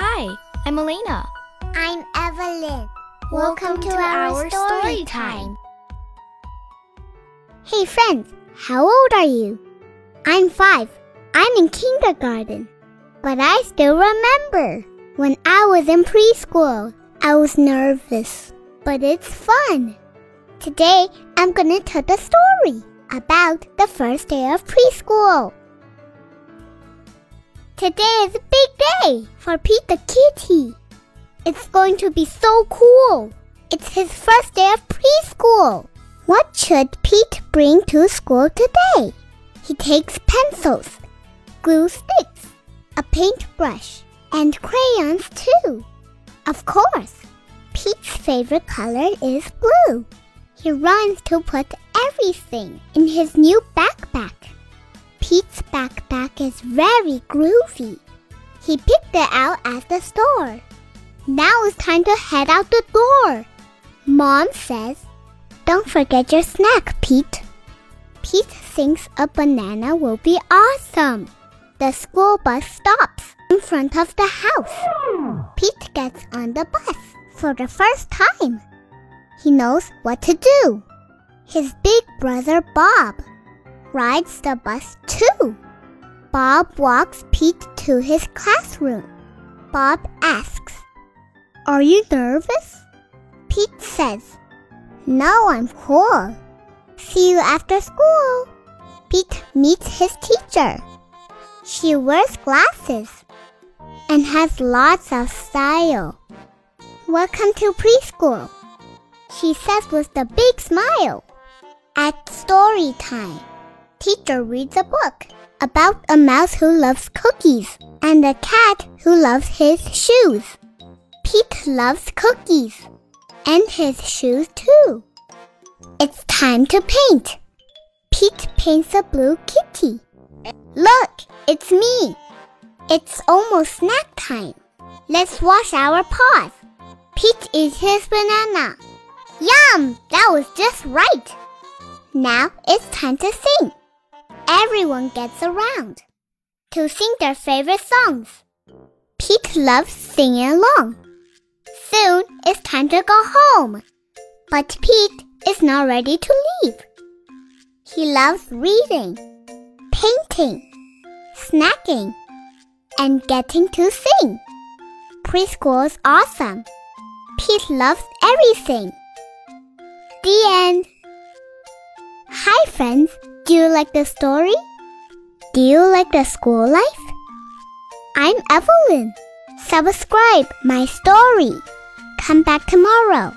Hi, I'm Elena. I'm Evelyn. Welcome to our story time. Hey friends, how old are you? I'm five. I'm in kindergarten. But I still remember when I was in preschool. I was nervous, but it's fun. Today I'm gonna tell the story about the first day of preschool. Today is a big day for Pete the kitty. It's going to be so cool. It's his first day of preschool. What should Pete bring to school today? He takes pencils, glue sticks, a paintbrush, and crayons too. Of course, Pete's favorite color is blue. He runs to put everything in his new backpack. Pete's backpack is very groovy. He picked it out at the store. Now it's time to head out the door. Mom says, Don't forget your snack, Pete. Pete thinks a banana will be awesome. The school bus stops in front of the house. Pete gets on the bus for the first time. He knows what to do. His big brother Bob rides the bus too. Bob walks Pete to his classroom. Bob asks, Are you nervous? Pete says, No, I'm cool. See you after school. Pete meets his teacher. She wears glasses and has lots of style. Welcome to preschool, she says with a big smile. At story time, teacher reads a book about a mouse who loves cookies and a cat who loves his shoes. Pete loves cookies and his shoes too. It's time to paint. Pete paints a blue kitty. Look, it's me. It's almost snack time. Let's wash our paws. Pete eats his banana. Yum! That was just right. Now it's time to sing. Everyone gets around to sing their favorite songs. Pete loves singing along. Soon it's time to go home. But Pete is not ready to leave. He loves reading, painting, snacking, and getting to sing. Preschool is awesome. Pete loves everything. The end. Hi, friends. Do you like the story? Do you like the school life? I'm Evelyn. Subscribe my story. Come back tomorrow.